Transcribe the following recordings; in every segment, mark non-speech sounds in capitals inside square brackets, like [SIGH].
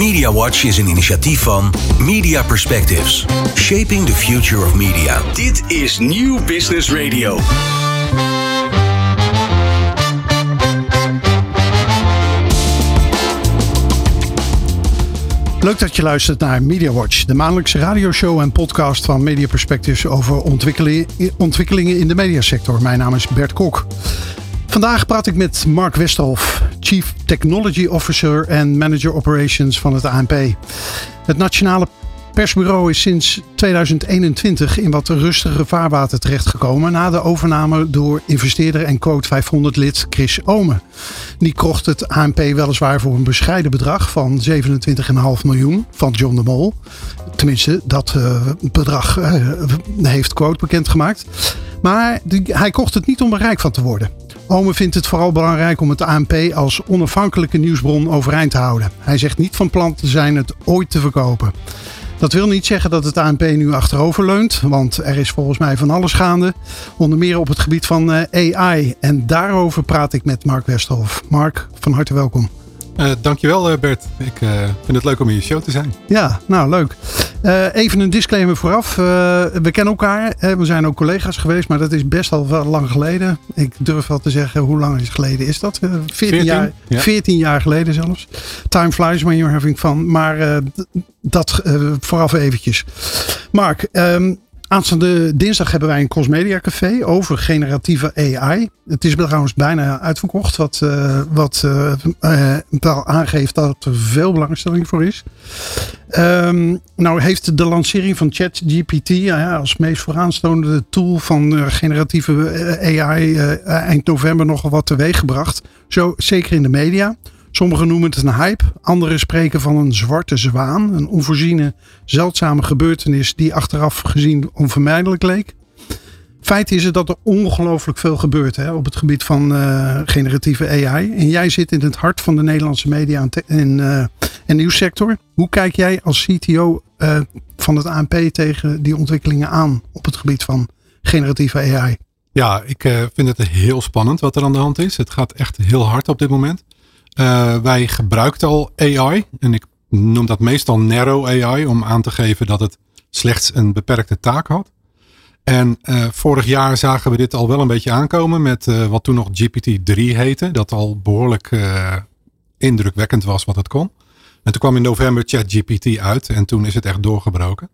Media Watch is een initiatief van Media Perspectives. Shaping the future of media. Dit is Nieuw Business Radio. Leuk dat je luistert naar Media Watch, de maandelijkse radioshow en podcast van Media Perspectives over ontwikkelingen in de mediasector. Mijn naam is Bert Kok. Vandaag praat ik met Mark Westerhof, Chief Technology Officer en Manager Operations van het ANP. Het Nationale Persbureau is sinds 2021 in wat rustigere vaarwater terechtgekomen na de overname door investeerder en Code 500 lid Chris Omen. Die kocht het ANP weliswaar voor een bescheiden bedrag van 27,5 miljoen van John de Mol. Tenminste, dat uh, bedrag uh, heeft Quote bekendgemaakt. Maar hij kocht het niet om er rijk van te worden. Ome vindt het vooral belangrijk om het ANP als onafhankelijke nieuwsbron overeind te houden. Hij zegt niet van plan te zijn het ooit te verkopen. Dat wil niet zeggen dat het ANP nu achterover leunt, want er is volgens mij van alles gaande. Onder meer op het gebied van eh, AI. En daarover praat ik met Mark Westerhof. Mark, van harte welkom. Uh, dankjewel Bert. Ik vind het leuk om in je show te zijn. Ja, nou leuk. Uh, even een disclaimer vooraf. We kennen elkaar. we zijn ook collega's geweest, maar dat is best al wel lang geleden. Ik durf wel te zeggen, hoe lang is geleden is dat? Uh, 14, 14, jaar, ja. 14 jaar geleden zelfs. Time flies when you're having fun. Maar dat vooraf eventjes. Mark, um, Aanstaande dinsdag hebben wij een Cosmedia Café over generatieve AI. Het is trouwens bijna uitverkocht, wat, uh, wat uh, uh, aangeeft dat er veel belangstelling voor is. Um, nou heeft de lancering van ChatGPT ja, als meest vooraanstaande tool van generatieve AI eind november nogal wat teweeg gebracht. Zo zeker in de media. Sommigen noemen het een hype, anderen spreken van een zwarte zwaan, een onvoorziene, zeldzame gebeurtenis die achteraf gezien onvermijdelijk leek. Feit is het dat er ongelooflijk veel gebeurt hè, op het gebied van uh, generatieve AI. En jij zit in het hart van de Nederlandse media en, uh, nieuwssector. Hoe kijk jij als CTO eh, van het ANP tegen die ontwikkelingen aan op het gebied van generatieve AI? Ja, ik vind het heel spannend wat er aan de hand is. Het gaat echt heel hard op dit moment. Uh, wij gebruikten al AI. En ik noem dat meestal narrow AI. Om aan te geven dat het slechts een beperkte taak had. En uh, vorig jaar zagen we dit al wel een beetje aankomen. Met uh, wat toen nog GPT-3 heette. Dat al behoorlijk indrukwekkend was wat het kon. En toen kwam in november ChatGPT uit. En toen is het echt doorgebroken.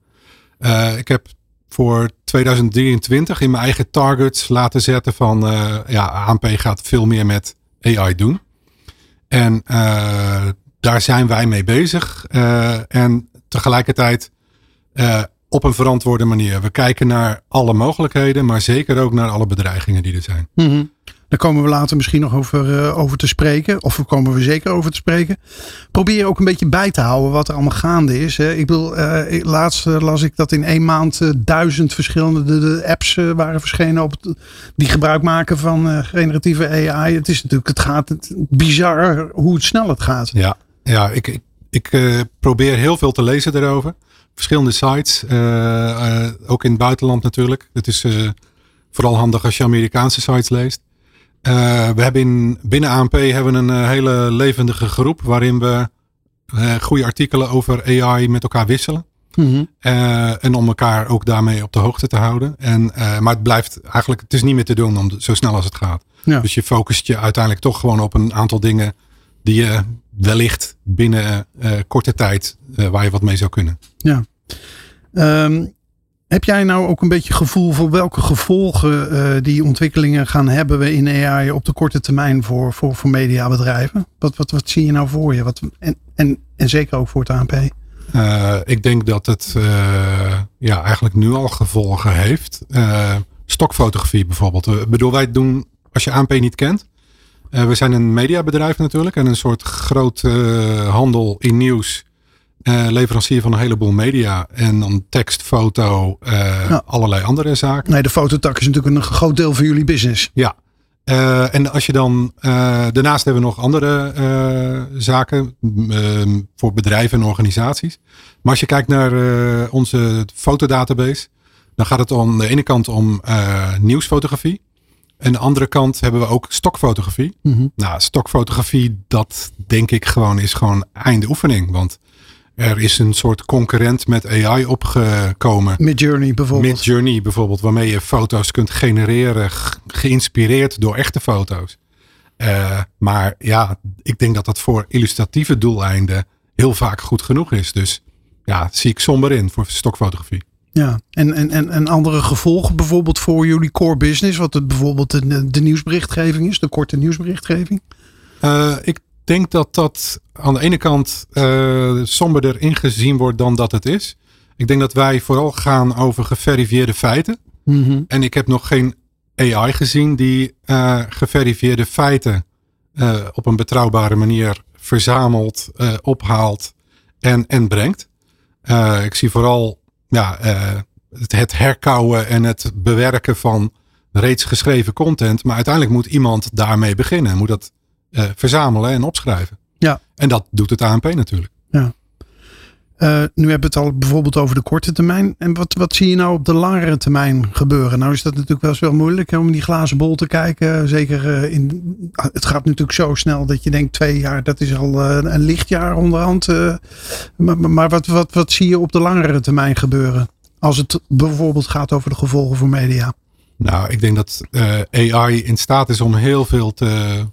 ik heb voor 2023 in mijn eigen targets laten zetten van ja, ANP gaat veel meer met AI doen. En uh, daar zijn wij mee bezig. Uh, en tegelijkertijd uh, op een verantwoorde manier. We kijken naar alle mogelijkheden, maar zeker ook naar alle bedreigingen die er zijn. -hmm. Daar komen we later misschien nog over, uh, over te spreken. Of daar komen we zeker over te spreken. Probeer ook een beetje bij te houden wat er allemaal gaande is. Hè. Ik bedoel, uh, laatst uh, las ik dat in één maand duizend verschillende de, apps waren verschenen. Op die gebruik maken van generatieve AI. Het is natuurlijk, het gaat het, bizar hoe het snel het gaat. Ja, ja ik, ik, ik probeer heel veel te lezen daarover. Verschillende sites. ook in het buitenland natuurlijk. Het is vooral handig als je Amerikaanse sites leest. Uh, we hebben in, binnen ANP hebben we een uh, hele levendige groep waarin we uh, goede artikelen over AI met elkaar wisselen. Mm -hmm. en om elkaar ook daarmee op de hoogte te houden. En, maar het blijft eigenlijk, het is niet meer te doen om zo snel als het gaat. Ja. Dus je focust je uiteindelijk toch gewoon op een aantal dingen die je wellicht binnen korte tijd waar je wat mee zou kunnen. Ja. Um, heb jij nou ook een beetje gevoel voor welke gevolgen uh, die ontwikkelingen gaan hebben in AI op de korte termijn voor, voor, voor mediabedrijven? Wat, wat, wat zie je nou voor je? Wat, en, en, en zeker ook voor het ANP? Uh, ik denk dat het uh, ja, eigenlijk nu al gevolgen heeft. stokfotografie bijvoorbeeld. Ik bedoel, wij doen, als je ANP niet kent. we zijn een mediabedrijf natuurlijk en een soort groot handel in nieuws uh, leverancier van een heleboel media. En dan tekst, foto, uh, allerlei andere zaken. Nee, de fototak is natuurlijk een groot deel van jullie business. Ja. Uh, en als je dan, daarnaast hebben we nog andere zaken voor bedrijven en organisaties. Maar als je kijkt naar onze fotodatabase, dan gaat het aan de ene kant om nieuwsfotografie. Aan de andere kant hebben we ook stokfotografie. Mhm. Nou, stokfotografie, dat denk ik gewoon is gewoon einde oefening. Want er is een soort concurrent met AI opgekomen. Midjourney bijvoorbeeld. Midjourney bijvoorbeeld, waarmee je foto's kunt genereren, ge- geïnspireerd door echte foto's. Eh, maar ja, ik denk dat dat voor illustratieve doeleinden heel vaak goed genoeg is. Dus ja, zie ik somber in voor stokfotografie. Ja, en, en, en, en andere gevolgen bijvoorbeeld voor jullie core business, wat het bijvoorbeeld de, de nieuwsberichtgeving is, de korte nieuwsberichtgeving. Eh, ik denk dat dat aan de ene kant eh somberder ingezien wordt dan dat het is. Ik denk dat wij vooral gaan over geverifieerde feiten. En ik heb nog geen AI gezien die eh, geverifieerde feiten eh, op een betrouwbare manier verzamelt, ophaalt en, en brengt. Ik zie vooral ja, het, het herkauwen en het bewerken van reeds geschreven content. Maar uiteindelijk moet iemand daarmee beginnen. Moet dat verzamelen en opschrijven. Ja. En dat doet het ANP natuurlijk. Eh, nu hebben we het al bijvoorbeeld over de korte termijn. En wat, wat zie je nou op de langere termijn gebeuren? Nou is dat natuurlijk wel eens wel moeilijk hè, om in die glazen bol te kijken. Zeker eh, in. Het gaat natuurlijk zo snel dat je denkt twee jaar, dat is al eh, een lichtjaar onderhand. eh. maar maar wat, wat, wat zie je op de langere termijn gebeuren? Als het bijvoorbeeld gaat over de gevolgen voor media. Nou, ik denk dat eh, AI in staat is om heel veel te eh,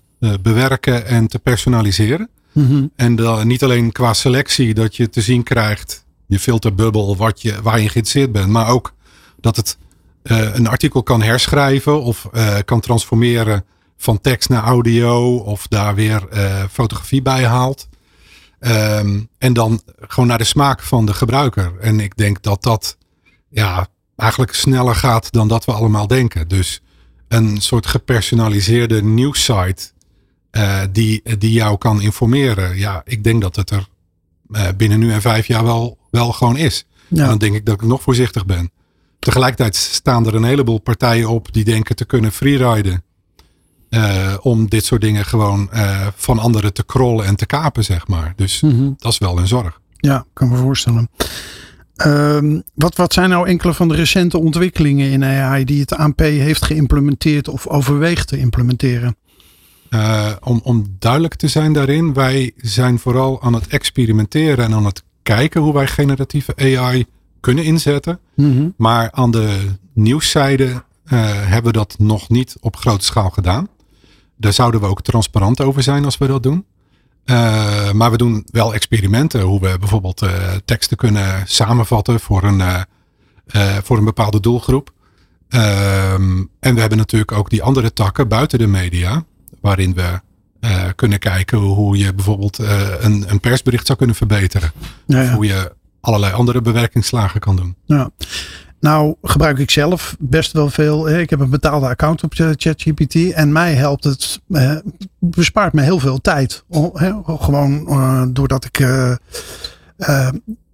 bewerken en te personaliseren. En dan niet alleen qua selectie dat je te zien krijgt, je filterbubbel, wat je, waar je in geïnteresseerd bent, maar ook dat het eh, een artikel kan herschrijven of eh, kan transformeren van tekst naar audio of daar weer eh, fotografie bij haalt. Ehm, en dan gewoon naar de smaak van de gebruiker. En ik denk dat dat ja, eigenlijk sneller gaat dan dat we allemaal denken. Dus een soort gepersonaliseerde nieuwssite eh, die, die jou kan informeren. Ja, ik denk dat het er eh, binnen nu en vijf jaar wel, wel gewoon is. Ja. En dan denk ik dat ik nog voorzichtig ben. Tegelijkertijd staan er een heleboel partijen op die denken te kunnen freeriden. eh, om dit soort dingen gewoon van anderen te krollen en te kapen, zeg maar. Dus dat is wel een zorg. Ja, kan me voorstellen. Ehm, wat, wat zijn nou enkele van de recente ontwikkelingen in AI die het ANP heeft geïmplementeerd of overweegt te implementeren? Eh, om, om duidelijk te zijn daarin, wij zijn vooral aan het experimenteren en aan het kijken hoe wij generatieve AI kunnen inzetten. Maar aan de nieuwszijde eh, hebben we dat nog niet op grote schaal gedaan. Daar zouden we ook transparant over zijn als we dat doen. Eh, maar we doen wel experimenten hoe we bijvoorbeeld teksten kunnen samenvatten voor een, voor een bepaalde doelgroep. Ehm, en we hebben natuurlijk ook die andere takken buiten de media, waarin we eh, kunnen kijken hoe je bijvoorbeeld eh, een, een persbericht zou kunnen verbeteren. Ja, Of hoe je allerlei andere bewerkingslagen kan doen. Ja. Nou, gebruik ik zelf best wel veel. Ik heb een betaalde account op ChatGPT. En mij helpt het, eh, bespaart me heel veel tijd. Gewoon eh, doordat ik. eh, eh,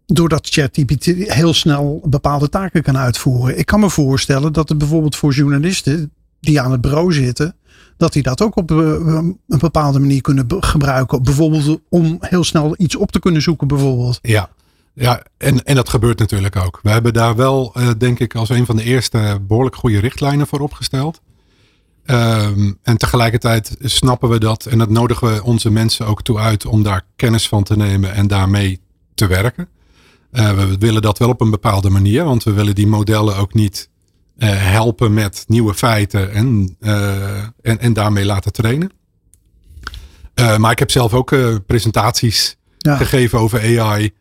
doordat ChatGPT heel snel bepaalde taken kan uitvoeren. Ik kan me voorstellen dat het bijvoorbeeld voor journalisten die aan het bureau zitten, dat die dat ook op eh, een bepaalde manier kunnen gebruiken. Bijvoorbeeld om heel snel iets op te kunnen zoeken, bijvoorbeeld. Ja, ja en, en dat gebeurt natuurlijk ook. We hebben daar wel, eh, denk ik, als een van de eerste behoorlijk goede richtlijnen voor opgesteld. Ehm, en tegelijkertijd snappen we dat en dat nodigen we onze mensen ook toe uit om daar kennis van te nemen en daarmee te werken. Eh, we willen dat wel op een bepaalde manier, want we willen die modellen ook niet helpen met nieuwe feiten en, eh, en, en daarmee laten trainen. Eh, maar ik heb zelf ook eh, presentaties Ja. gegeven over AI.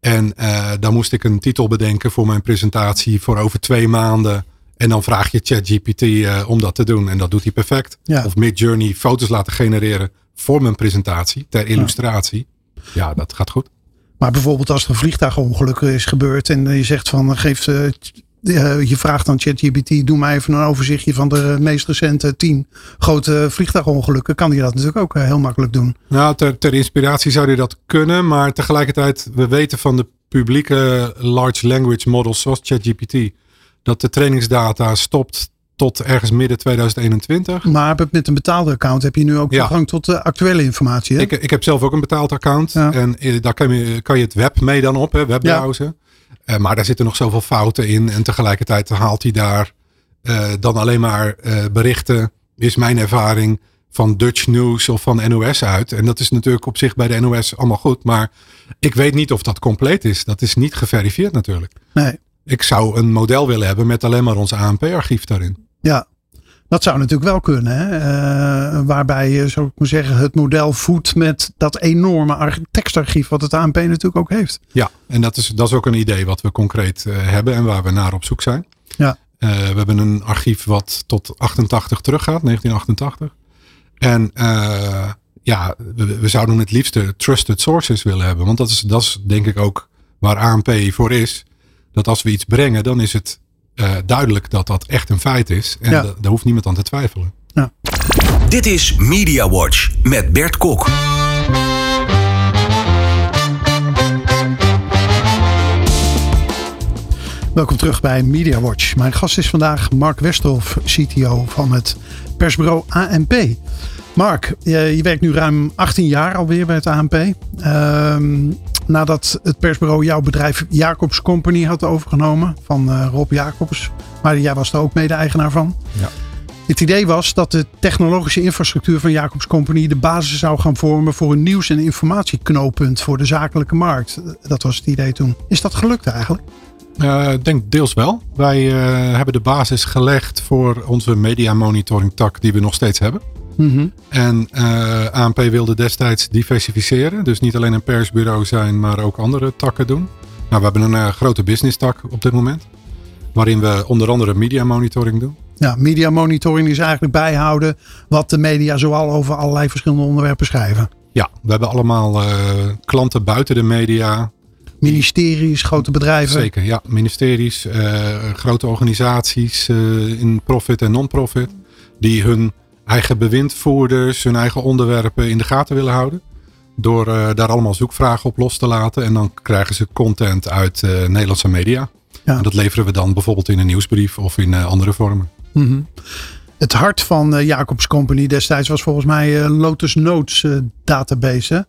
En eh dan moest ik een titel bedenken voor mijn presentatie voor over twee maanden. En dan vraag je ChatGPT eh, om dat te doen. En dat doet hij perfect. Ja. Of Midjourney foto's laten genereren voor mijn presentatie, ter illustratie. Ja, dat gaat goed. Maar bijvoorbeeld als er een vliegtuigongeluk is gebeurd en je zegt van geef je vraagt aan ChatGPT, doe mij even een overzichtje van de meest recente tien grote vliegtuigongelukken, kan hij dat natuurlijk ook eh, heel makkelijk doen. Nou, ter, ter inspiratie zou je dat kunnen. Maar tegelijkertijd, we weten van de publieke large language models zoals ChatGPT. Dat de trainingsdata stopt tot ergens midden 2021. Maar met een betaalde account heb je nu ook Ja. toegang tot de actuele informatie. Hè? Ik, ik heb zelf ook een betaald account. Ja. En eh, daar kan je, kan je het web mee dan op, hè, webbrowsen. Eh, maar daar zitten nog zoveel fouten in. En tegelijkertijd haalt hij daar eh, dan alleen maar eh, berichten is mijn ervaring van Dutch News of van NOS uit. En dat is natuurlijk op zich bij de NOS allemaal goed. Maar ik weet niet of dat compleet is. Dat is niet geverifieerd natuurlijk. Nee. Ik zou een model willen hebben met alleen maar ons ANP-archief daarin. Ja, dat zou natuurlijk wel kunnen. Hè? Uh, waarbij je, zou ik maar zeggen, het model voedt met dat enorme tekstarchief wat het ANP natuurlijk ook heeft. Ja, en dat is, dat is ook een idee wat we concreet uh, hebben en waar we naar op zoek zijn. Ja. Uh, we hebben een archief wat tot 88 teruggaat, 1988. En ja, we, we, zouden het liefste trusted sources willen hebben. Want dat is, dat is denk ik ook waar ANP voor is. Dat als we iets brengen, dan is het uh, duidelijk dat dat echt een feit is. En ja. daar hoeft niemand aan te twijfelen. Ja. Dit is Media Watch met Bert Kok. Welkom terug bij Media Watch. Mijn gast is vandaag Mark Westerhof, CTO van het persbureau ANP. Mark, je, werkt nu ruim 18 jaar alweer bij het ANP. Uh, nadat het persbureau jouw bedrijf Jacobs Company had overgenomen van uh, Rob Jacobs. Maar jij was er ook mede-eigenaar van. Ja. Het idee was dat de technologische infrastructuur van Jacobs Company de basis zou gaan vormen voor een nieuws- en informatieknooppunt voor de zakelijke markt. Dat was het idee toen. Is dat gelukt eigenlijk? Uh, ik denk deels wel. Wij uh, hebben de basis gelegd voor onze media monitoring tak die we nog steeds hebben. Mm -hmm. En uh, ANP wilde destijds diversificeren. Dus niet alleen een persbureau zijn, maar ook andere takken doen. Nou, we hebben een uh, grote business tak op dit moment. Waarin we onder andere media monitoring doen. Ja, media monitoring is eigenlijk bijhouden wat de media zoal over allerlei verschillende onderwerpen schrijven. Ja, we hebben allemaal uh, klanten buiten de media. Ministeries, grote bedrijven. Zeker, ja. Ministeries, grote organisaties in profit en non-profit. Die hun eigen bewindvoerders hun eigen onderwerpen in de gaten willen houden. Door uh, daar allemaal zoekvragen op los te laten. En dan krijgen ze content uit uh, Nederlandse media. Ja. En dat leveren we dan bijvoorbeeld in een nieuwsbrief of in uh, andere vormen. Mm -hmm. Het hart van Jacobs Company destijds was volgens mij Lotus Notes database.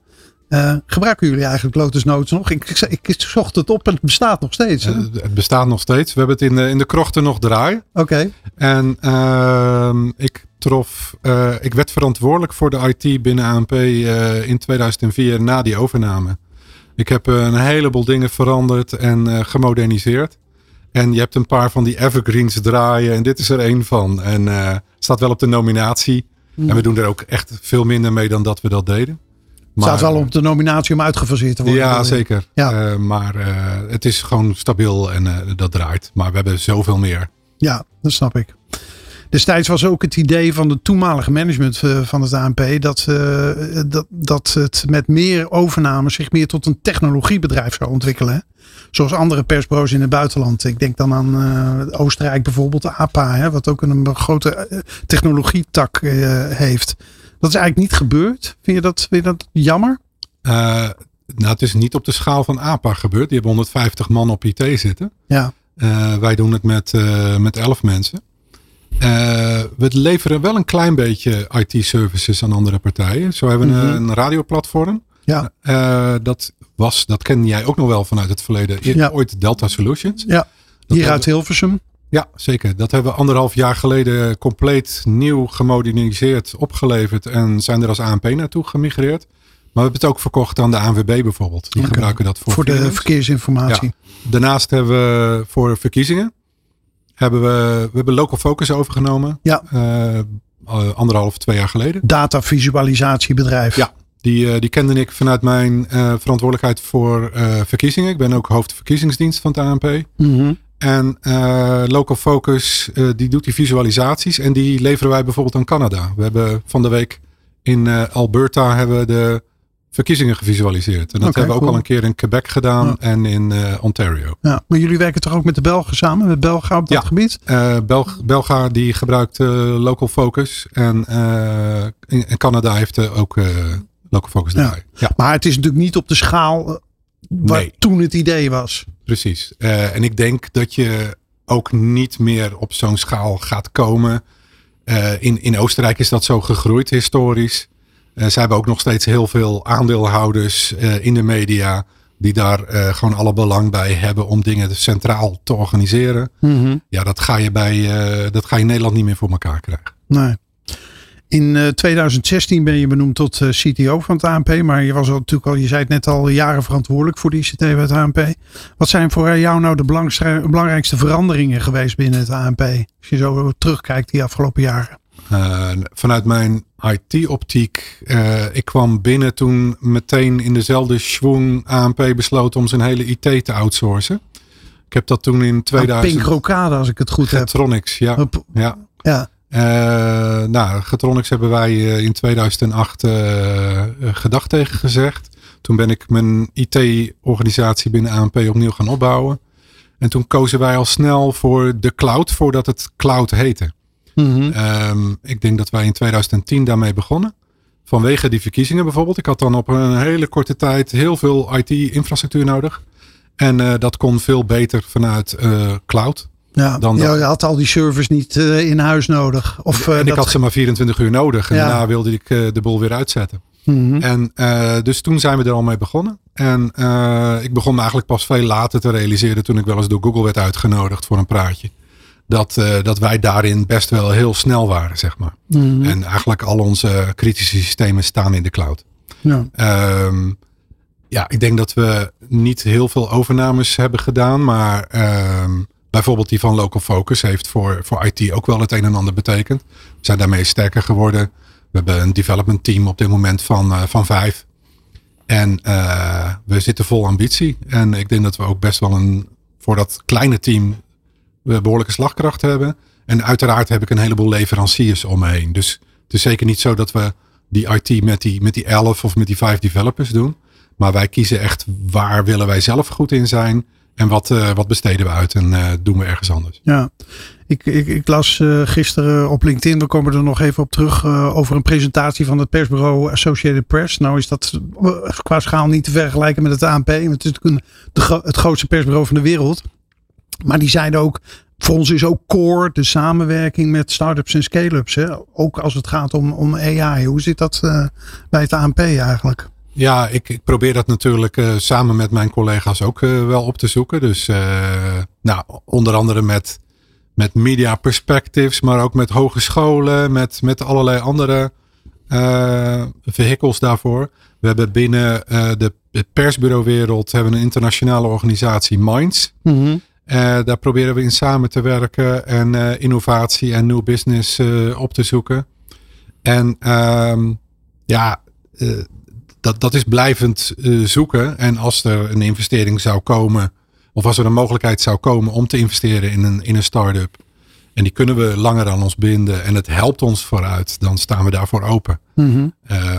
Uh, gebruiken jullie eigenlijk Lotus Notes nog? Ik, ik, ik, zocht het op en het bestaat nog steeds. Uh, het bestaat nog steeds. We hebben het in de, in de krochten nog draaien. Oké. Okay. En uh, ik trof, eh, ik werd verantwoordelijk voor de IT binnen ANP in 2004 na die overname. Ik heb een heleboel dingen veranderd en gemoderniseerd. En je hebt een paar van die evergreens draaien en dit is er één van. En staat wel op de nominatie. Mm. En we doen er ook echt veel minder mee dan dat we dat deden. Maar, staat wel op de nominatie om uitgefaseerd te worden. Ja, zeker. Ja. Uh, maar uh, het is gewoon stabiel en uh, dat draait. Maar we hebben zoveel meer. Ja, dat snap ik. Destijds was ook het idee van de toenmalige management van het ANP dat, dat, dat het met meer overnames zich meer tot een technologiebedrijf zou ontwikkelen. Zoals andere persbureaus in het buitenland. Ik denk dan aan Oostenrijk bijvoorbeeld, APA, hè, wat ook een grote technologietak heeft. Dat is eigenlijk niet gebeurd. Vind je dat, vind je dat jammer? Uh, nou, het is niet op de schaal van APA gebeurd. Die hebben 150 man op IT zitten. Ja. Uh, wij doen het met, uh, met 11 mensen. we leveren wel een klein beetje IT-services aan andere partijen. Zo hebben we Mhm. een, een radioplatform. Ja. dat, was, dat ken jij ook nog wel vanuit het verleden. Eer- Ja. Ooit Delta Solutions. Ja. Dat Hier uit Hilversum. Ja, zeker. Dat hebben we anderhalf jaar geleden compleet nieuw gemoderniseerd opgeleverd en zijn er als ANP naartoe gemigreerd. Maar we hebben het ook verkocht aan de ANWB bijvoorbeeld. Die gebruiken dat voor, Voor de verkeersinformatie. Daarnaast hebben we voor verkiezingen hebben we, we hebben Local Focus overgenomen. Ja. Eh, eh, anderhalf, twee jaar geleden. Datavisualisatiebedrijf. Ja. Die, eh, die kende ik vanuit mijn verantwoordelijkheid voor verkiezingen. Ik ben ook hoofd verkiezingsdienst van het ANP. Mhm. En eh, Local Focus eh, die doet die visualisaties en die leveren wij bijvoorbeeld aan Canada. We hebben van de week in eh, Alberta hebben we de verkiezingen gevisualiseerd. En dat hebben we ook cool. al een keer in Quebec gedaan Ja. en in Ontario. Ja. Maar jullie werken toch ook met de Belgen samen? Met Belga op dat Ja. gebied? Belg, Belga die gebruikt Local Focus en, in, en Canada heeft ook Local Focus Ja. erbij. Ja. Maar het is natuurlijk niet op de schaal waar Nee. toen het idee was. Precies. Eh, en ik denk dat je ook niet meer op zo'n schaal gaat komen. Eh, in, in Oostenrijk is dat zo gegroeid historisch. Eh, zij hebben ook nog steeds heel veel aandeelhouders in de media. Die daar gewoon alle belang bij hebben om dingen centraal te organiseren. Ja, dat ga je, bij, dat ga je in Nederland niet meer voor elkaar krijgen. Nee. In 2016 ben je benoemd tot CTO van het ANP. Maar je was al, natuurlijk al, je zei het net al, jaren verantwoordelijk voor de ICT bij het ANP. Wat zijn voor jou nou de belangrijkste veranderingen geweest binnen het ANP? Als je zo terugkijkt die afgelopen jaren. Uh, vanuit mijn IT-optiek, uh, ik kwam binnen toen meteen in dezelfde schwung ANP besloot om zijn hele IT te outsourcen. Ik heb dat toen in 2000... Pink Rocade, als ik het goed heb. ja. ja. ja. Uh, nou, Getronics hebben wij in 2008 gedacht tegen gezegd. Toen ben ik mijn IT-organisatie binnen ANP opnieuw gaan opbouwen. En toen kozen wij al snel voor de cloud, voordat het cloud heette. Mhm. Ehm, ik denk dat wij in 2010 daarmee begonnen. Vanwege die verkiezingen bijvoorbeeld. Ik had dan op een hele korte tijd heel veel IT-infrastructuur nodig. En uh, dat kon veel beter vanuit uh, cloud. Ja, dan je had al die servers niet uh, in huis nodig. Of, en dat... ik had ze maar 24 uur nodig. En ja. daarna wilde ik de boel weer uitzetten. Mm -hmm. En dus toen zijn we er al mee begonnen. En ik begon me eigenlijk pas veel later te realiseren toen ik wel eens door Google werd uitgenodigd voor een praatje dat, dat wij daarin best wel heel snel waren, zeg maar. Mm. En eigenlijk al onze kritische systemen staan in de cloud. Ja. Um, ja, ik denk dat we niet heel veel overnames hebben gedaan, maar um, bijvoorbeeld die van Local Focus heeft voor, voor IT ook wel het een en ander betekend. We zijn daarmee sterker geworden. We hebben een development team op dit moment van, uh, van vijf. En uh, we zitten vol ambitie. En ik denk dat we ook best wel een, voor dat kleine team we behoorlijke slagkracht hebben. En uiteraard heb ik een heleboel leveranciers om me heen. Dus het is zeker niet zo dat we die IT met die, met die 11 of met die 5 developers doen. Maar wij kiezen echt waar willen wij zelf goed in zijn. En wat, uh, wat besteden we uit en uh, doen we ergens anders. Ja, ik, ik, ik las uh, gisteren op LinkedIn, we komen er nog even op terug, over een presentatie van het persbureau Associated Press. Nou is dat qua schaal niet te vergelijken met het ANP. Het is het grootste persbureau van de wereld. Maar die zeiden ook, voor ons is ook core de samenwerking met startups en scale-ups. Ook als het gaat om, om AI. Hoe zit dat bij het ANP eigenlijk? Ja, ik, ik probeer dat natuurlijk uh, samen met mijn collega's ook uh, wel op te zoeken. Dus nou, onder andere met, met media perspectives, maar ook met hogescholen, met, met allerlei andere vehicles daarvoor. We hebben binnen de, de persbureauwereld hebben een internationale organisatie, Minds. Mm -hmm. Uh, daar proberen we in samen te werken en innovatie en nieuw business op te zoeken. En um, ja, dat, dat is blijvend zoeken. En als er een investering zou komen, of als er een mogelijkheid zou komen om te investeren in een, in een start-up. En die kunnen we langer aan ons binden en het helpt ons vooruit, dan staan we daarvoor open. Mm -hmm.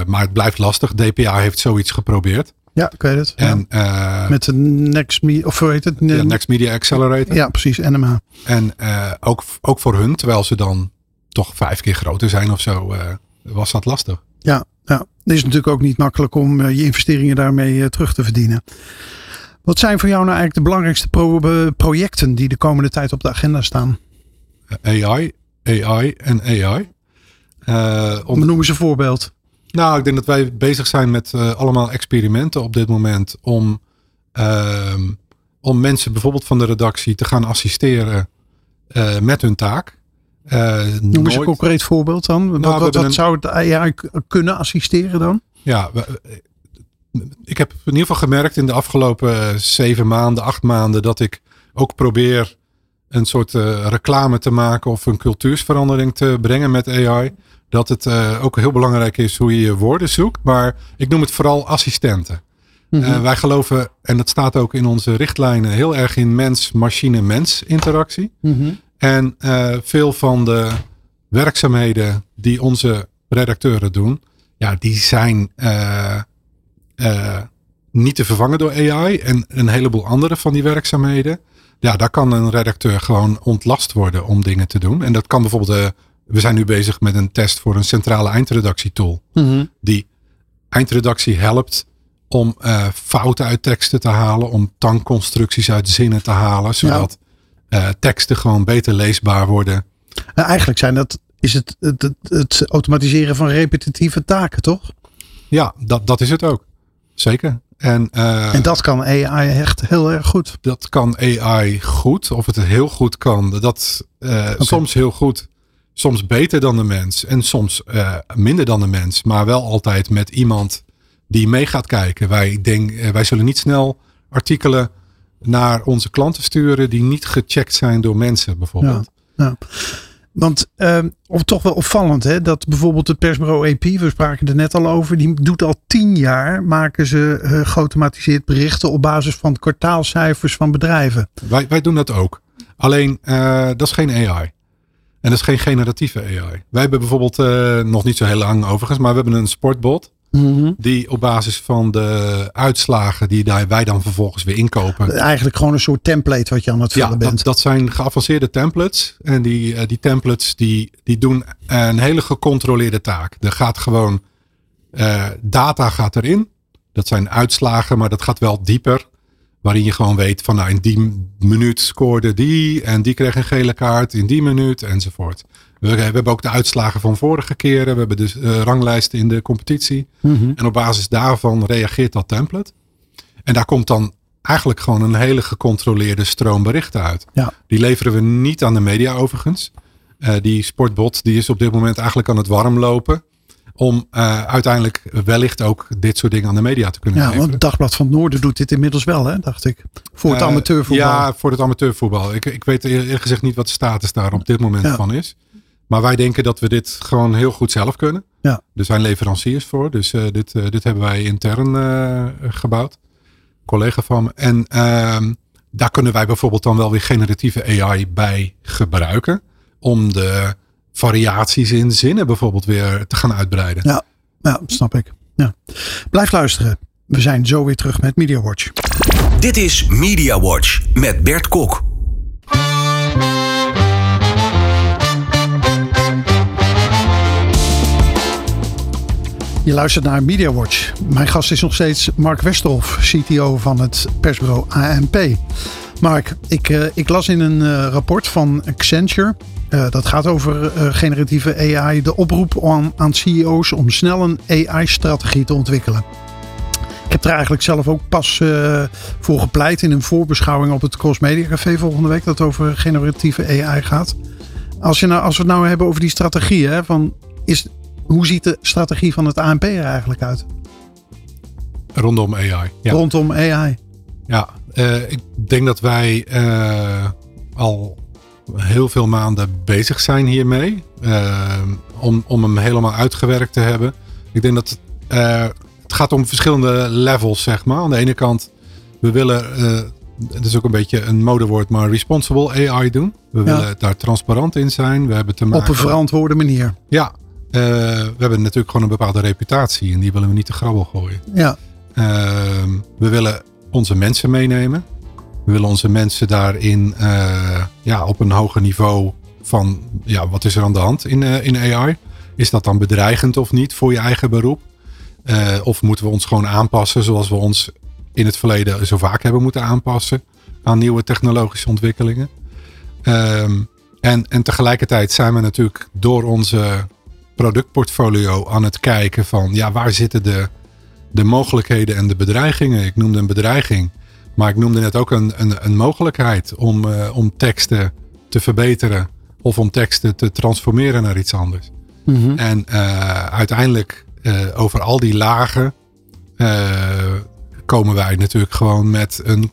maar het blijft lastig. DPA heeft zoiets geprobeerd. Ja, ik weet het. En, ja. Met de Next Media, of hoe heet het? Ja, Next Media Accelerator. Ja, precies, NMA. En ook, ook voor hun, terwijl ze dan toch vijf keer groter zijn of zo, was dat lastig. Ja, ja, het is natuurlijk ook niet makkelijk om uh, je investeringen daarmee terug te verdienen. Wat zijn voor jou nou eigenlijk de belangrijkste pro projecten die de komende tijd op de agenda staan? AI, AI en AI. Om... Noem eens een voorbeeld. Nou, ik denk dat wij bezig zijn met uh, allemaal experimenten op dit moment om, uh, om mensen bijvoorbeeld van de redactie te gaan assisteren uh, met hun taak. Noem eens een concreet voorbeeld dan. Nou, wat wat, wat een... zou het AI kunnen assisteren dan? Ja, we, ik heb in ieder geval gemerkt in de afgelopen zeven maanden, acht maanden, dat ik ook probeer een soort reclame te maken of een cultuursverandering te brengen met AI dat het uh, ook heel belangrijk is hoe je je woorden zoekt. Maar ik noem het vooral assistenten. Mhm. Mm -hmm. uh, wij geloven, en dat staat ook in onze richtlijnen, heel erg in mens-machine-mens interactie. Mm -hmm. En uh, veel van de werkzaamheden die onze redacteuren doen, ja, die zijn niet te vervangen door AI. En een heleboel andere van die werkzaamheden. Ja, daar kan een redacteur gewoon ontlast worden om dingen te doen. En dat kan bijvoorbeeld we zijn nu bezig met een test voor een centrale eindredactietool. Mm -hmm. Die eindredactie helpt om fouten uit teksten te halen. Om tankconstructies uit zinnen te halen. Zodat ja. Uh, teksten gewoon beter leesbaar worden. Nou, eigenlijk zijn dat, is het, het, het, het, automatiseren van repetitieve taken, toch? Ja, dat, dat is het ook. Zeker. En, uh, en dat kan AI echt heel erg goed. Dat kan AI goed. Of het heel goed kan. Dat okay. soms heel goed soms beter dan de mens en soms uh, minder dan de mens, maar wel altijd met iemand die mee gaat kijken. Wij, denk, wij zullen niet snel artikelen naar onze klanten sturen die niet gecheckt zijn door mensen bijvoorbeeld. Ja, ja. Want uh, of toch wel opvallend hè, dat bijvoorbeeld het persbureau AP, we spraken er net al over, die doet al tien jaar, maken ze uh, geautomatiseerd berichten op basis van kwartaalcijfers van bedrijven. Wij, wij doen dat ook. Alleen uh, dat is geen AI. En dat is geen generatieve AI. Wij hebben bijvoorbeeld, uh, nog niet zo heel lang overigens, maar we hebben een sportbot. Mm -hmm. Die op basis van de uitslagen die wij dan vervolgens weer inkopen. Eigenlijk gewoon een soort template wat je aan het vullen ja, bent. Dat, dat zijn geavanceerde templates. En die, uh, die templates die, die doen een hele gecontroleerde taak. Er gaat gewoon uh, data gaat erin. Dat zijn uitslagen, maar dat gaat wel dieper. Waarin je gewoon weet van nou in die minuut scoorde die en die kreeg een gele kaart in die minuut enzovoort. We, we hebben ook de uitslagen van vorige keren. We hebben dus uh, ranglijsten in de competitie. Mm -hmm. En op basis daarvan reageert dat template. En daar komt dan eigenlijk gewoon een hele gecontroleerde stroom berichten uit. Ja. Die leveren we niet aan de media overigens. Uh, die sportbot die is op dit moment eigenlijk aan het warm lopen om uh, uiteindelijk wellicht ook dit soort dingen aan de media te kunnen ja, leveren. Want het Dagblad van het Noorden doet dit inmiddels wel, hè, dacht ik. Voor het uh, amateurvoetbal. Ja, voor het amateurvoetbal. Ik, ik weet eerlijk gezegd niet wat de status daar op dit moment ja. van is. Maar wij denken dat we dit gewoon heel goed zelf kunnen. Ja. Er zijn leveranciers voor. Dus uh, dit, dit hebben wij intern gebouwd. Collega van me. En ehm, daar kunnen wij bijvoorbeeld dan wel weer generatieve AI bij gebruiken. Om de variaties in zinnen bijvoorbeeld weer te gaan uitbreiden. Ja, ja snap ik. Ja. Blijf luisteren. We zijn zo weer terug met Media Watch. Dit is Media Watch met Bert Kok. Je luistert naar Media Watch. Mijn gast is nog steeds Mark Westerhof, CTO van het persbureau ANP. Mark, ik, uh, ik las in een uh, rapport van Accenture uh, dat gaat over generatieve AI. De oproep aan, CEO's om snel een AI-strategie te ontwikkelen. Ik heb er eigenlijk zelf ook pas voor gepleit in een voorbeschouwing op het Cross Media Café volgende week. Dat over generatieve AI gaat. Als, je nou, als we het nou hebben over die strategie. Hè, van is, hoe ziet de strategie van het ANP er eigenlijk uit? Rondom AI. Ja. Rondom AI. Ja, ik denk dat wij al heel veel maanden bezig zijn hiermee. Uh, om, om hem helemaal uitgewerkt te hebben. Ik denk dat het gaat om verschillende levels, zeg maar. Aan de ene kant, we willen, het is ook een beetje een modewoord, maar responsible AI doen. We ja. willen daar transparant in zijn. We hebben te maken, Op een verantwoorde manier. Ja, we hebben natuurlijk gewoon een bepaalde reputatie en die willen we niet te grabbel gooien. Ja. Ehm, we willen onze mensen meenemen. We willen onze mensen daarin uh, ja, op een hoger niveau van ja, wat is er aan de hand in, uh, in AI? Is dat dan bedreigend of niet voor je eigen beroep? Of moeten we ons gewoon aanpassen zoals we ons in het verleden zo vaak hebben moeten aanpassen aan nieuwe technologische ontwikkelingen? Um, en, en tegelijkertijd zijn we natuurlijk door onze productportfolio aan het kijken van ja, waar zitten de, de mogelijkheden en de bedreigingen? Ik noemde een bedreiging. Maar ik noemde net ook een, een, een mogelijkheid om, uh, om teksten te verbeteren. Of om teksten te transformeren naar iets anders. Mhm. En uh, uiteindelijk uh, over al die lagen komen wij natuurlijk gewoon met een,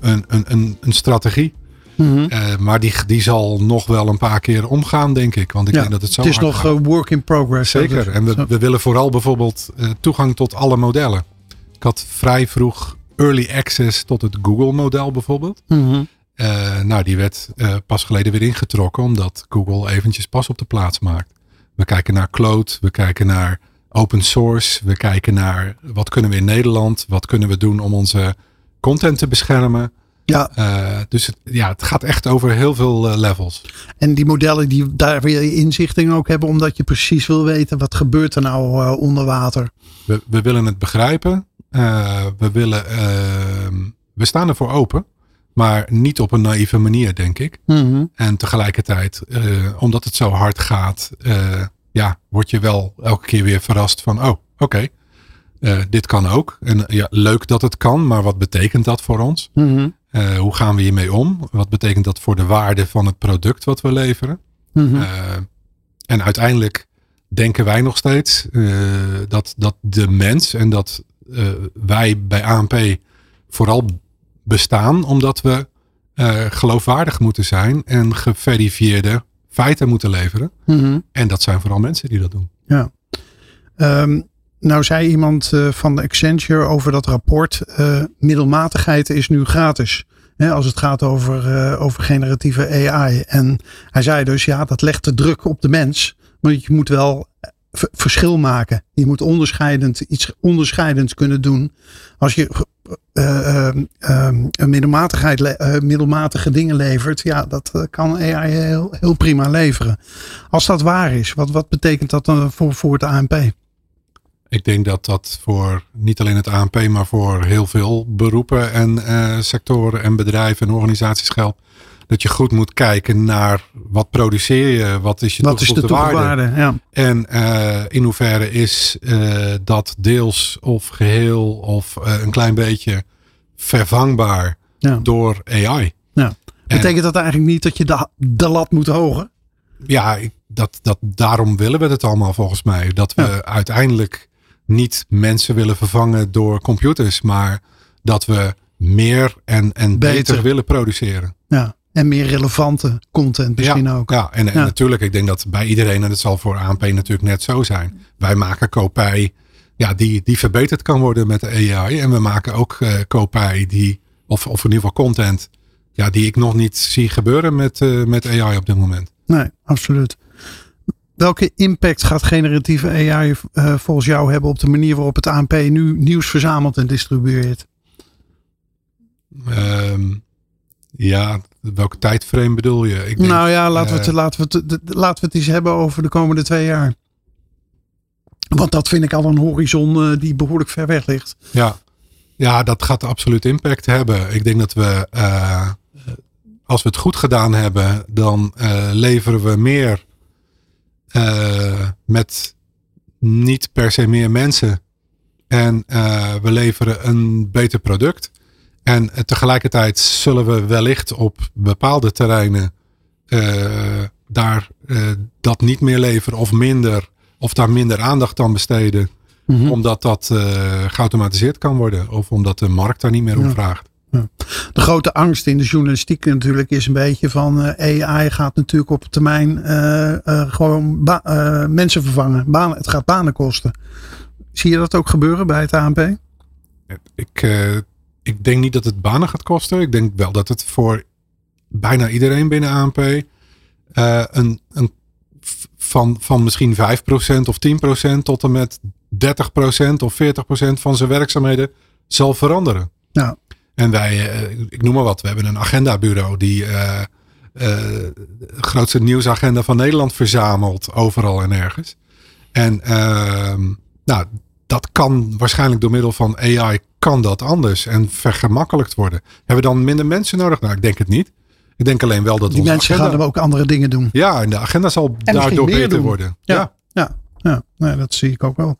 een, een, een strategie. Mm-hmm. maar die, die zal nog wel een paar keer omgaan, denk ik. Want ik ja, denk dat het zo Het is nog gaat. work in progress. Zeker. En we, we willen vooral bijvoorbeeld toegang tot alle modellen. Ik had vrij vroeg early access tot het Google-model bijvoorbeeld. Uh, nou, die werd pas geleden weer ingetrokken, omdat Google eventjes pas op de plaats maakt. We kijken naar cloud, we kijken naar open source, we kijken naar wat kunnen we in Nederland, wat kunnen we doen om onze content te beschermen. Ja. Uh, dus het, ja, het gaat echt over heel veel levels. En die modellen die daar weer inzicht in ook hebben, omdat je precies wil weten wat gebeurt er nou onder water. We, we willen het begrijpen. We willen, uh, we staan ervoor open, maar niet op een naïeve manier, denk ik. Mm-hmm. En tegelijkertijd, omdat het zo hard gaat, ja, word je wel elke keer weer verrast van, oh, oké, okay, dit kan ook. En ja, leuk dat het kan, maar wat betekent dat voor ons? Mm-hmm. hoe gaan we hiermee om? Wat betekent dat voor de waarde van het product wat we leveren? Mm-hmm. En uiteindelijk denken wij nog steeds uh, dat, dat de mens en dat wij bij ANP vooral bestaan omdat we geloofwaardig moeten zijn en geverifieerde feiten moeten leveren. Mm -hmm. En dat zijn vooral mensen die dat doen. Ja. Um, nou zei iemand uh, van Accenture over dat rapport, uh, middelmatigheid is nu gratis. Hè, als het gaat over, uh, over generatieve AI. En hij zei dus, ja, dat legt de druk op de mens. Want je moet wel verschil maken. Je moet onderscheidend, iets onderscheidends kunnen doen. Als je uh, uh, middelmatigheid, middelmatige dingen levert, ja, dat kan AI heel, heel prima leveren. Als dat waar is, wat, wat betekent dat dan voor, voor het ANP? Ik denk dat dat voor niet alleen het ANP, maar voor heel veel beroepen en sectoren en bedrijven en organisaties geldt dat je goed moet kijken naar wat produceer je, wat is je wat toegevoegde, is de toegevoegde waarde. Ja. En uh, in hoeverre is uh, dat deels of geheel of een klein beetje vervangbaar ja. door AI. Ja. Betekent dat eigenlijk niet dat je de, de lat moet hogen? Ja, dat, dat, daarom willen we het allemaal volgens mij. Dat we uiteindelijk niet mensen willen vervangen door computers, maar dat we meer en, en beter. beter willen produceren. Ja. En meer relevante content misschien ja, ook. Ja, en, en natuurlijk, ik denk dat bij iedereen, en het zal voor ANP natuurlijk net zo zijn. Wij maken kopij ja, die, die verbeterd kan worden met de AI. En we maken ook uh, kopij die, of, of in ieder geval content, ja, die ik nog niet zie gebeuren met, uh, met AI op dit moment. Nee, absoluut. Welke impact gaat generatieve AI uh, volgens jou hebben op de manier waarop het ANP nu nieuws verzamelt en distribueert? Um, ja, welke tijdframe bedoel je? Ik denk, nou ja, laten, uh, we het, laten, we het, laten we het eens hebben over de komende twee jaar. Want dat vind ik al een horizon uh, die behoorlijk ver weg ligt. Ja. ja, dat gaat absoluut impact hebben. Ik denk dat we, als we het goed gedaan hebben, dan leveren we meer met niet per se meer mensen. En we leveren een beter product. En tegelijkertijd zullen we wellicht op bepaalde terreinen daar dat niet meer leveren of minder, of daar minder aandacht aan besteden. Mm -hmm. Omdat dat geautomatiseerd kan worden of omdat de markt daar niet meer om vraagt. De grote angst in de journalistiek natuurlijk is een beetje van AI gaat natuurlijk op termijn gewoon mensen vervangen. Banen, het gaat banen kosten. Zie je dat ook gebeuren bij het ANP? Ik, ik denk niet dat het banen gaat kosten. Ik denk wel dat het voor bijna iedereen binnen ANP uh, een, een van, van misschien 5% of 10% tot en met 30% of 40% van zijn werkzaamheden zal veranderen. Ja. En wij, uh, ik noem maar wat, we hebben een agendabureau die de grootste nieuwsagenda van Nederland verzamelt, overal en ergens. En ehm, nou, dat kan waarschijnlijk door middel van AI kan dat anders en vergemakkelijkt worden. Hebben we dan minder mensen nodig? Nou, ik denk het niet. Ik denk alleen wel dat die mensen agenda... gaan ook andere dingen doen. Ja, en de agenda zal daardoor beter doen. worden. Ja, ja, ja, ja. dat zie ik ook wel.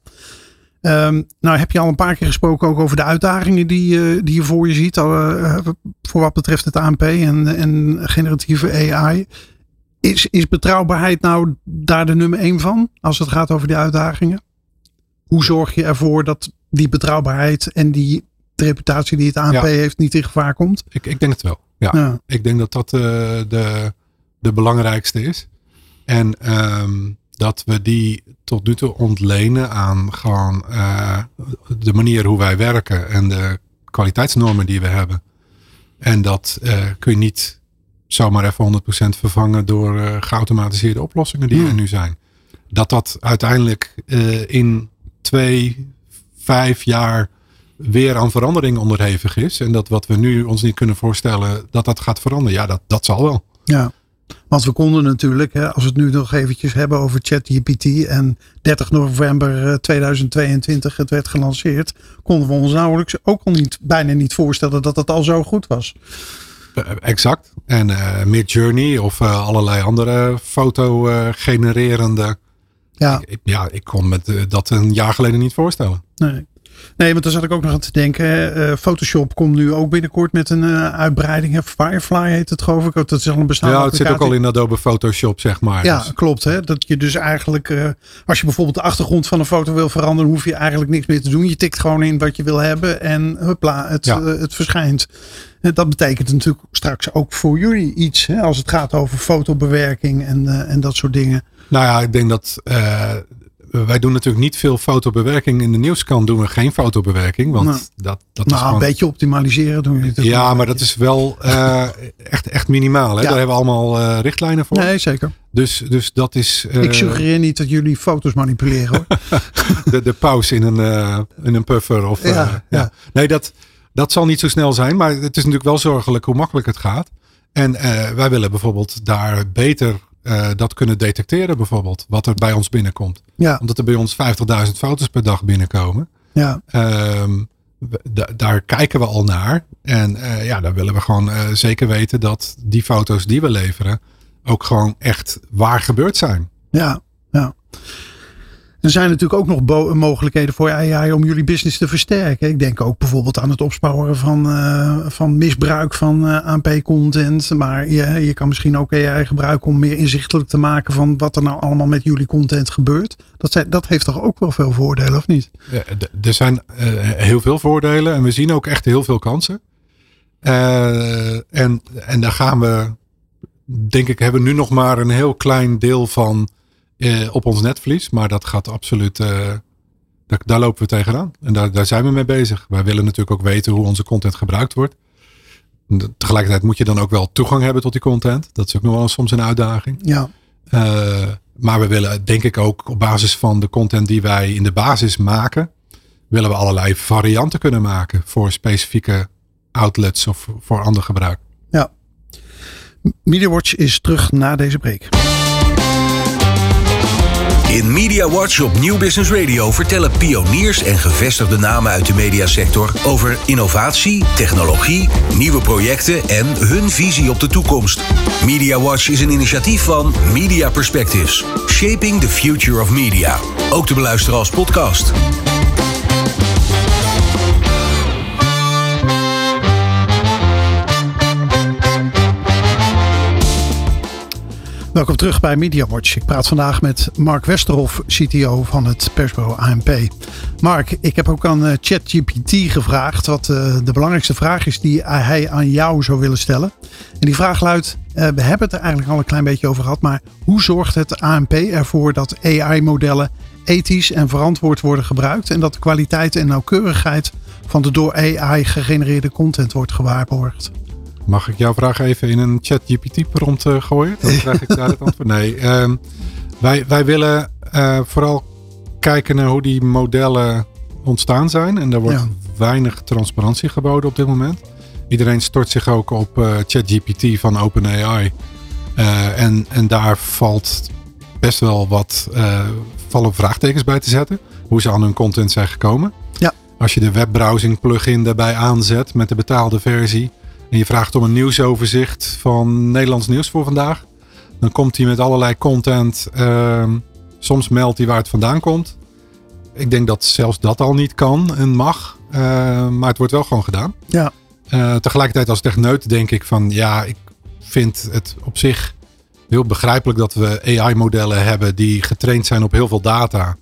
Um, nou heb je al een paar keer gesproken ook over de uitdagingen die, uh, die je voor je ziet. Uh, voor wat betreft het ANP en, en generatieve AI. Is, is betrouwbaarheid nou daar de nummer één van? Als het gaat over die uitdagingen? Hoe zorg je ervoor dat die betrouwbaarheid en die reputatie die het ANP ja. heeft niet in gevaar komt? Ik, ik denk het wel. Ja. ja. Ik denk dat dat uh, de, de belangrijkste is. En um, dat we die tot nu toe ontlenen aan gewoon uh, de manier hoe wij werken en de kwaliteitsnormen die we hebben. En dat uh, kun je niet zomaar even 100% vervangen door geautomatiseerde oplossingen die hmm. er nu zijn. Dat dat uiteindelijk in twee, vijf jaar weer aan verandering onderhevig is. En dat wat we nu ons niet kunnen voorstellen, dat dat gaat veranderen. Ja, dat, dat zal wel. Ja, want we konden natuurlijk, hè, als we het nu nog eventjes hebben over ChatGPT en 30 november 2022 het werd gelanceerd, konden we ons nauwelijks ook al niet, bijna niet voorstellen dat het al zo goed was. Eh, exact. En uh, Midjourney of uh, allerlei andere foto genererende. Ja. Ik, ja, ik kon me dat een jaar geleden niet voorstellen. Nee. Nee, want daar zat ik ook nog aan te denken. Uh, Photoshop komt nu ook binnenkort met een uh, uitbreiding. Firefly heet het geloof ik. Dat is al een bestaande Ja, het zit ook al in Adobe Photoshop, zeg maar. Ja, dus. klopt. Hè? Dat je dus eigenlijk, uh, als je bijvoorbeeld de achtergrond van een foto wil veranderen, hoef je eigenlijk niks meer te doen. Je tikt gewoon in wat je wil hebben en het, ja. het verschijnt. Dat betekent natuurlijk straks ook voor jullie iets. Hè? Als het gaat over fotobewerking en, en dat soort dingen. Nou ja, ik denk dat wij doen natuurlijk niet veel fotobewerking. In de nieuwskant doen we geen fotobewerking. Want nou, dat, dat nou, is gewoon... een beetje optimaliseren doen we niet. Ja, maar dat is wel uh, echt, echt minimaal. Hè? Ja. Daar hebben we allemaal uh, richtlijnen voor. Nee, zeker. Dus, dus dat is... Uh, Ik suggereer niet dat jullie foto's manipuleren hoor. [LAUGHS] de, de pauze in een, in een puffer. Of, ja, ja. Nee, dat, dat zal niet zo snel zijn. Maar het is natuurlijk wel zorgelijk hoe makkelijk het gaat. En wij willen bijvoorbeeld daar beter uh, dat kunnen detecteren bijvoorbeeld. Wat er bij ons binnenkomt. Ja. Omdat er bij ons 50.000 foto's per dag binnenkomen. Ja. Um, daar kijken we al naar. En uh, ja, daar willen we gewoon uh, zeker weten dat die foto's die we leveren ook gewoon echt waar gebeurd zijn. Ja, ja. Er zijn natuurlijk ook nog mogelijkheden voor AI om jullie business te versterken. Ik denk ook bijvoorbeeld aan het opsporen van, uh, van misbruik van uh, ANP-content. Maar je, je kan misschien ook AI gebruiken om meer inzichtelijk te maken van wat er nou allemaal met jullie content gebeurt. Dat, zijn, dat heeft toch ook wel veel voordelen, of niet? Ja, er zijn uh, heel veel voordelen en we zien ook echt heel veel kansen. en, en daar gaan we, denk ik, hebben nu nog maar een heel klein deel van uh, op ons netvlies. Maar dat gaat absoluut. Uh, daar, daar, lopen we tegenaan. En daar, daar zijn we mee bezig. Wij willen natuurlijk ook weten hoe onze content gebruikt wordt. Tegelijkertijd moet je dan ook wel toegang hebben tot die content. Dat is ook nog wel soms een uitdaging. Ja. Uh, maar we willen, denk ik, ook op basis van de content die wij in de basis maken, willen we allerlei varianten kunnen maken voor specifieke outlets of voor ander gebruik. Ja. MediaWatch is terug na deze break. In Media Watch op Nieuw Business Radio vertellen pioniers en gevestigde namen uit de mediasector over innovatie, technologie, nieuwe projecten en hun visie op de toekomst. Media Watch is een initiatief van Media Perspectives, Shaping the Future of Media. Ook te beluisteren als podcast. Welkom terug bij Media Watch. Ik praat vandaag met Mark Westerhof, CTO van het persbureau ANP. Mark, ik heb ook aan ChatGPT gevraagd wat uh, de belangrijkste vraag is die hij aan jou zou willen stellen. En die vraag luidt, uh, we hebben het er eigenlijk al een klein beetje over gehad, maar hoe zorgt het ANP ervoor dat AI-modellen ethisch en verantwoord worden gebruikt en dat de kwaliteit en nauwkeurigheid van de door AI gegenereerde content wordt gewaarborgd? Mag ik jouw vraag even in een chat GPT prompt uh, gooien? Dan krijg ik daar het [LAUGHS] antwoord. Nee, um, wij, wij willen uh, vooral kijken naar hoe die modellen ontstaan zijn. En daar wordt ja. weinig transparantie geboden op dit moment. Iedereen stort zich ook op uh, ChatGPT van OpenAI. en, en daar valt best wel wat vallen vraagtekens bij te zetten. Hoe ze aan hun content zijn gekomen. Ja. Als je de webbrowsing plugin daarbij aanzet met de betaalde versie en je vraagt om een nieuwsoverzicht van Nederlands nieuws voor vandaag. Dan komt hij met allerlei content. Uh, soms meldt hij waar het vandaan komt. Ik denk dat zelfs dat al niet kan en mag. Uh, maar het wordt wel gewoon gedaan. Ja. Uh, tegelijkertijd als techneut denk ik van ja, ik vind het op zich heel begrijpelijk dat we AI-modellen hebben die getraind zijn op heel veel data.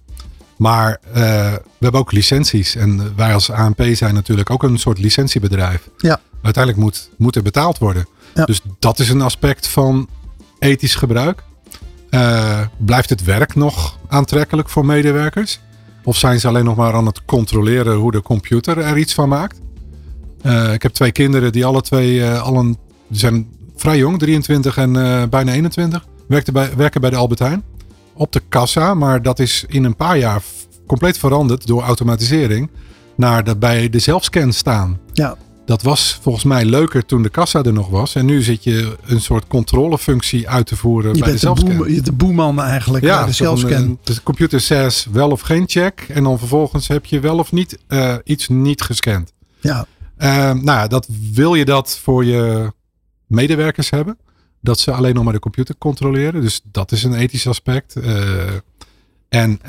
Maar uh, we hebben ook licenties. En wij als ANP zijn natuurlijk ook een soort licentiebedrijf. Ja. Uiteindelijk moet, moet er betaald worden. Ja. Dus dat is een aspect van ethisch gebruik. Uh, blijft het werk nog aantrekkelijk voor medewerkers? Of zijn ze alleen nog maar aan het controleren hoe de computer er iets van maakt? Uh, ik heb twee kinderen die alle twee uh, al een, zijn vrij jong, 23 en bijna 21. Werken bij, werken bij de Albert Heijn op de kassa, maar dat is in een paar jaar compleet veranderd door automatisering naar dat bij de zelfscan staan. Ja. Dat was volgens mij leuker toen de kassa er nog was. En nu zit je een soort controlefunctie uit te voeren je bij de zelfscan. Je bent de boeman eigenlijk ja, bij de zelfscan. De computer says wel of geen check. En dan vervolgens heb je wel of niet uh, iets niet gescand. Ja. Uh, nou ja, dat wil je dat voor je medewerkers hebben dat ze alleen nog maar de computer controleren. Dus dat is een ethisch aspect. Uh, En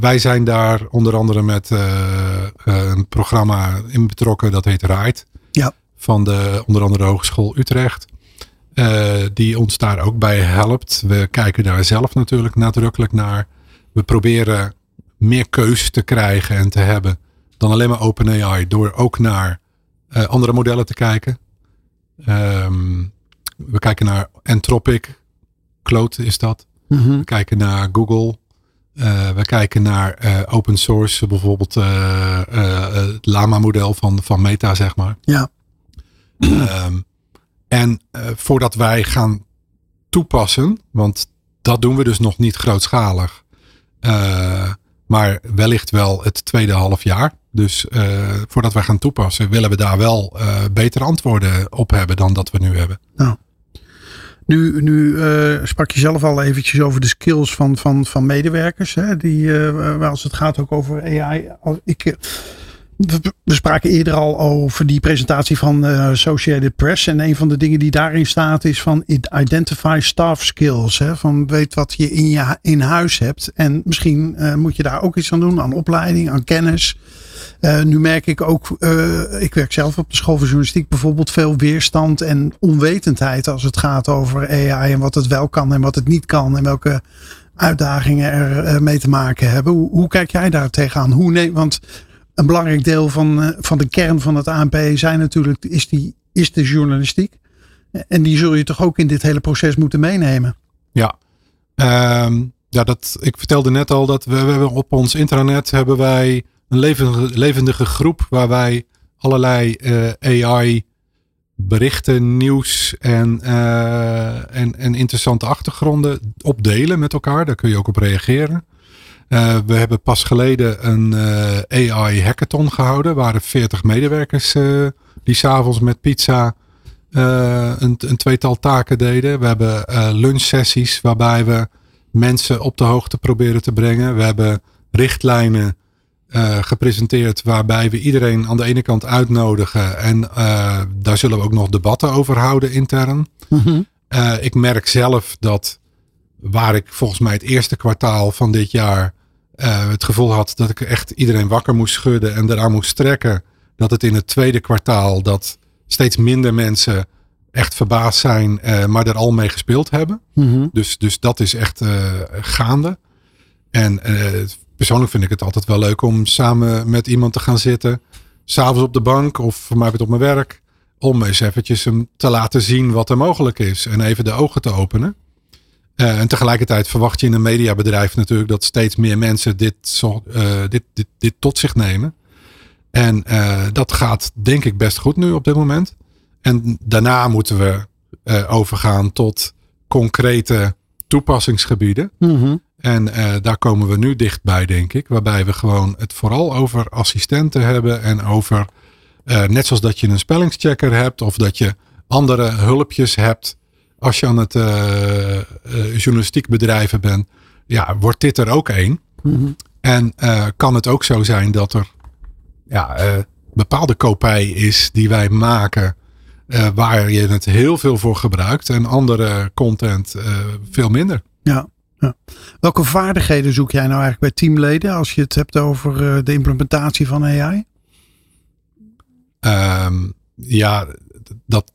wij zijn daar onder andere met een programma in betrokken dat heet Ride. Ja. Van de onder andere Hogeschool Utrecht. die ons daar ook bij helpt. We kijken daar zelf natuurlijk nadrukkelijk naar. We proberen meer keus te krijgen en te hebben dan alleen maar OpenAI. Door ook naar uh, andere modellen te kijken. Um, we kijken naar Anthropic. Claude is dat. Mm -hmm. We kijken naar Google. Uh, we kijken naar uh, open source, bijvoorbeeld het Lama-model van, van Meta, zeg maar. Ja. Um, en voordat wij gaan toepassen, want dat doen we dus nog niet grootschalig. maar wellicht wel het tweede half jaar. Dus voordat wij gaan toepassen, willen we daar wel betere antwoorden op hebben dan dat we nu hebben. Nou. Nu, nu uh, sprak je zelf al eventjes over de skills van, van, van medewerkers. Hè, die, als het gaat ook over AI. Ik, we spraken eerder al over die presentatie van uh, Associated Press. En een van de dingen die daarin staat is van identify staff skills. Hè, van weet wat je in, je in huis hebt. En misschien uh, moet je daar ook iets aan doen. Aan opleiding, aan kennis. Uh, nu merk ik ook, ik werk zelf op de school van journalistiek bijvoorbeeld, veel weerstand en onwetendheid als het gaat over AI en wat het wel kan en wat het niet kan en welke uitdagingen er mee te maken hebben. Hoe, hoe, kijk jij daar tegenaan? Hoe nee, want een belangrijk deel van, van de kern van het ANP zijn natuurlijk, is, die, is de journalistiek. En die zul je toch ook in dit hele proces moeten meenemen? Ja, um, ja dat, ik vertelde net al dat we, we hebben op ons intranet hebben wij een levendige, levendige groep waar wij allerlei uh, AI berichten, nieuws en, uh, en, en interessante achtergronden opdelen met elkaar. Daar kun je ook op reageren. Uh, we hebben pas geleden een AI hackathon gehouden. Er waren 40 medewerkers die s'avonds met pizza een, een, tweetal taken deden. We hebben lunchsessies waarbij we mensen op de hoogte proberen te brengen. We hebben richtlijnen uh, gepresenteerd waarbij we iedereen aan de ene kant uitnodigen. En uh, daar zullen we ook nog debatten over houden intern. Mm uh, ik merk zelf dat waar ik volgens mij het eerste kwartaal van dit jaar het gevoel had dat ik echt iedereen wakker moest schudden en eraan moest trekken. Dat het in het tweede kwartaal dat steeds minder mensen echt verbaasd zijn, maar er al mee gespeeld hebben. Mm -hmm. dus, dus dat is echt gaande. En persoonlijk vind ik het altijd wel leuk om samen met iemand te gaan zitten. S'avonds op de bank of voor mij op mijn werk. Om eens eventjes hem te laten zien wat er mogelijk is. En even de ogen te openen. Uh, en tegelijkertijd verwacht je in een mediabedrijf natuurlijk dat steeds meer mensen dit, zo, uh, dit, dit, dit tot zich nemen. En uh, dat gaat denk ik best goed nu op dit moment. En daarna moeten we overgaan tot concrete toepassingsgebieden. Mm -hmm. En daar komen we nu dichtbij, denk ik. Waarbij we gewoon het vooral over assistenten hebben. En over, net zoals dat je een spellingschecker hebt. Of dat je andere hulpjes hebt. Als je aan het uh, journalistiek bedrijven bent. Ja, wordt dit er ook één. Mm -hmm. En kan het ook zo zijn dat er ja, bepaalde kopij is die wij maken. waar je het heel veel voor gebruikt. En andere content veel minder. Ja, ja. Welke vaardigheden zoek jij nou eigenlijk bij teamleden als je het hebt over uh, de implementatie van AI? Um, ja, dat,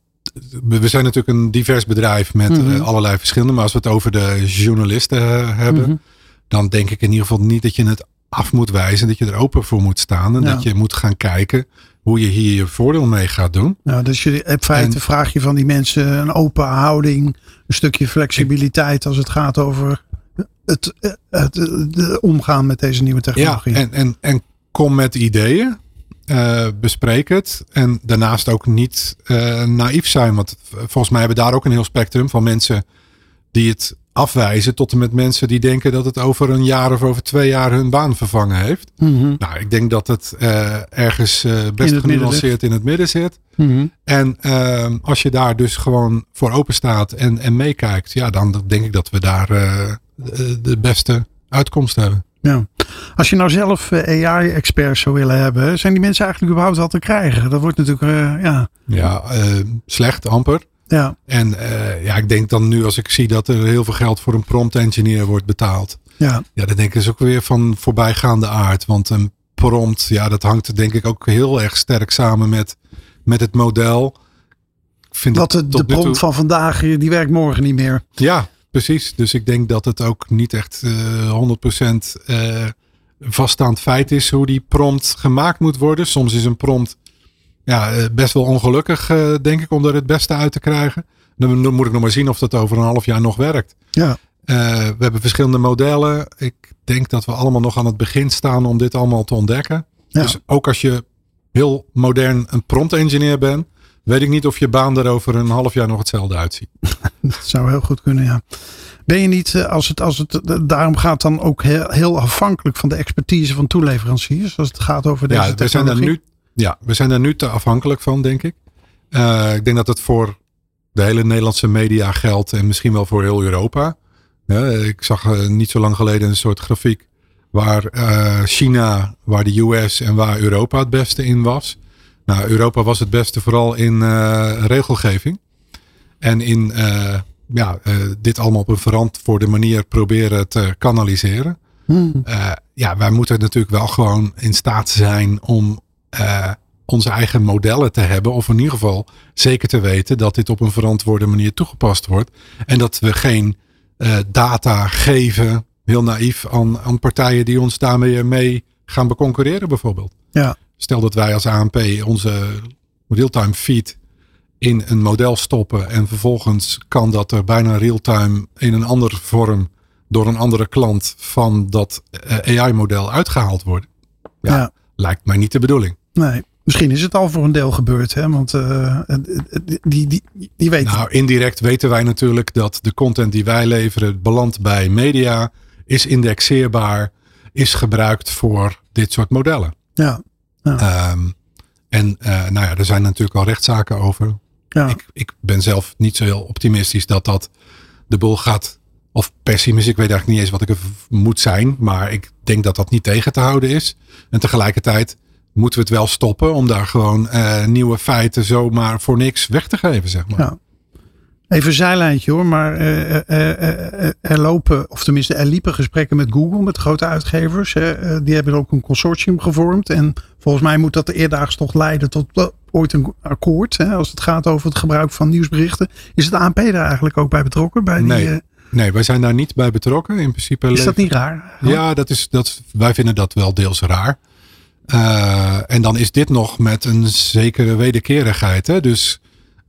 we zijn natuurlijk een divers bedrijf met mm -hmm. uh, allerlei verschillende. Maar als we het over de journalisten uh, hebben, mm -hmm. dan denk ik in ieder geval niet dat je het af moet wijzen. Dat je er open voor moet staan. En ja. dat je moet gaan kijken hoe je hier je voordeel mee gaat doen. Nou, dus je, in feite en, vraag je van die mensen een open houding, een stukje flexibiliteit als het gaat over het, het, het, omgaan met deze nieuwe technologie. Ja, en, en, en kom met ideeën. Uh, bespreek het. En daarnaast ook niet uh, naïef zijn. Want volgens mij hebben we daar ook een heel spectrum van mensen die het afwijzen. Tot en met mensen die denken dat het over een jaar of over twee jaar hun baan vervangen heeft. Mm -hmm. Nou, ik denk dat het uh, ergens best in genuanceerd in het midden zit. Mm -hmm. En ehm, als je daar dus gewoon voor open staat en, en meekijkt. Ja, dan denk ik dat we daar de beste uitkomst hebben. Ja. Als je nou zelf eh, AI-experts zou willen hebben, zijn die mensen eigenlijk überhaupt wel te krijgen? Dat wordt natuurlijk, uh, ja. Ja, uh, slecht, amper. Ja. En ja, ik denk dan nu als ik zie dat er heel veel geld voor een prompt engineer wordt betaald. Ja. Ja, dan denk ik is ook weer van voorbijgaande aard. Want een prompt, ja, dat hangt denk ik ook heel erg sterk samen met, met het model. Ik vind Wat de, de prompt van vandaag, die werkt morgen niet meer. Ja, precies. Dus ik denk dat het ook niet echt uh, 100% uh, vaststaand feit is hoe die prompt gemaakt moet worden. Soms is een prompt ja, eh, best wel ongelukkig, uh, denk ik, om er het beste uit te krijgen. Dan, dan moet ik nog maar zien of dat over een half jaar nog werkt. Ja. Uh, we hebben verschillende modellen. Ik denk dat we allemaal nog aan het begin staan om dit allemaal te ontdekken. Ja. Dus ook als je heel modern een prompt engineer bent, weet ik niet of je baan er over een half jaar nog hetzelfde uitziet. [LAUGHS] dat zou heel goed kunnen, ja. Ben je niet, als het, als het daarom gaat, dan ook heel, heel afhankelijk van de expertise van toeleveranciers? Als het gaat over deze ja, we zijn daar nu, ja, we zijn daar nu te afhankelijk van, denk ik. Uh, ik denk dat het voor de hele Nederlandse media geldt en misschien wel voor heel Europa. Ja, ik zag uh, niet zo lang geleden een soort grafiek waar uh, China, waar de US en waar Europa het beste in was. Nou, Europa was het beste vooral in regelgeving. En in ja, dit allemaal op een verantwoorde manier proberen te kanaliseren. Hmm. ja, wij moeten natuurlijk wel gewoon in staat zijn om onze eigen modellen te hebben. Of in ieder geval zeker te weten dat dit op een verantwoorde manier toegepast wordt. En dat we geen uh, data geven, heel naïef, aan, aan partijen die ons daarmee mee gaan beconcurreren bijvoorbeeld. Ja. Stel dat wij als ANP onze real-time feed in een model stoppen en vervolgens kan dat er bijna real-time in een andere vorm door een andere klant van dat eh, AI-model uitgehaald worden. Ja, ja, lijkt mij niet de bedoeling. Nee. Misschien is het al voor een deel gebeurd, hè? want uh, die, die, die weten. Nou, indirect weten wij natuurlijk dat de content die wij leveren belandt bij media, is indexeerbaar, is gebruikt voor dit soort modellen. Ja. ja. Um, en uh, nou ja, er zijn natuurlijk al rechtszaken over. Ja. Ik, ik ben zelf niet zo heel optimistisch dat dat de boel gaat. Of pessimistisch, ik weet eigenlijk niet eens wat ik er moet zijn. Maar ik denk dat dat niet tegen te houden is. En tegelijkertijd moeten we het wel stoppen om daar gewoon uh, nieuwe feiten zomaar voor niks weg te geven, zeg maar. Ja. Even een zijlijntje hoor, maar uh, uh, er lopen, of tenminste er liepen gesprekken met Google, met grote uitgevers. die hebben ook een consortium gevormd. En volgens mij moet dat de eerdaags toch leiden tot ooit een akkoord. Hè, als het gaat over het gebruik van nieuwsberichten. Is het ANP daar eigenlijk ook bij betrokken? Bij die, nee. Nee, wij zijn daar niet bij betrokken. In principe is dat niet raar? Ja, dat is, dat, wij vinden dat wel deels raar. Uh, en dan is dit nog met een zekere wederkerigheid. Hè? Dus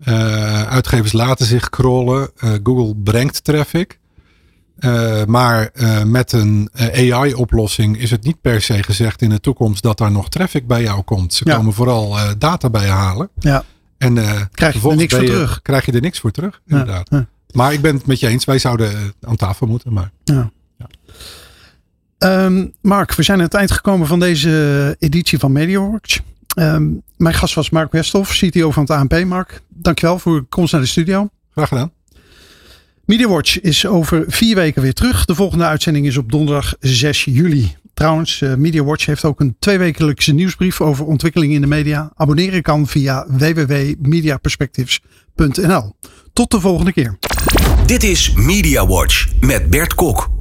uh, uitgevers laten zich crawlen. Google brengt traffic. Maar met een AI-oplossing is het niet per se gezegd in de toekomst dat daar nog traffic bij jou komt. Ze komen vooral data bij je halen. Ja. En krijg je er niks voor terug. Krijg je er niks voor terug, inderdaad. Ja. Maar ik ben het met je eens. Wij zouden aan tafel moeten. Maar, ja. Um, Mark, we zijn aan het eind gekomen van deze editie van MediaWatch. Um, mijn gast was Mark Westhoff, CTO van het ANP. Mark, dankjewel voor komst naar de studio. Graag gedaan. MediaWatch is over vier weken weer terug. De volgende uitzending is op donderdag 6 juli. Trouwens, uh, MediaWatch heeft ook een tweewekelijkse nieuwsbrief over ontwikkelingen in de media. Abonneren kan via www.mediaperspectives.nl. Tot de volgende keer. Dit is MediaWatch met Bert Kok.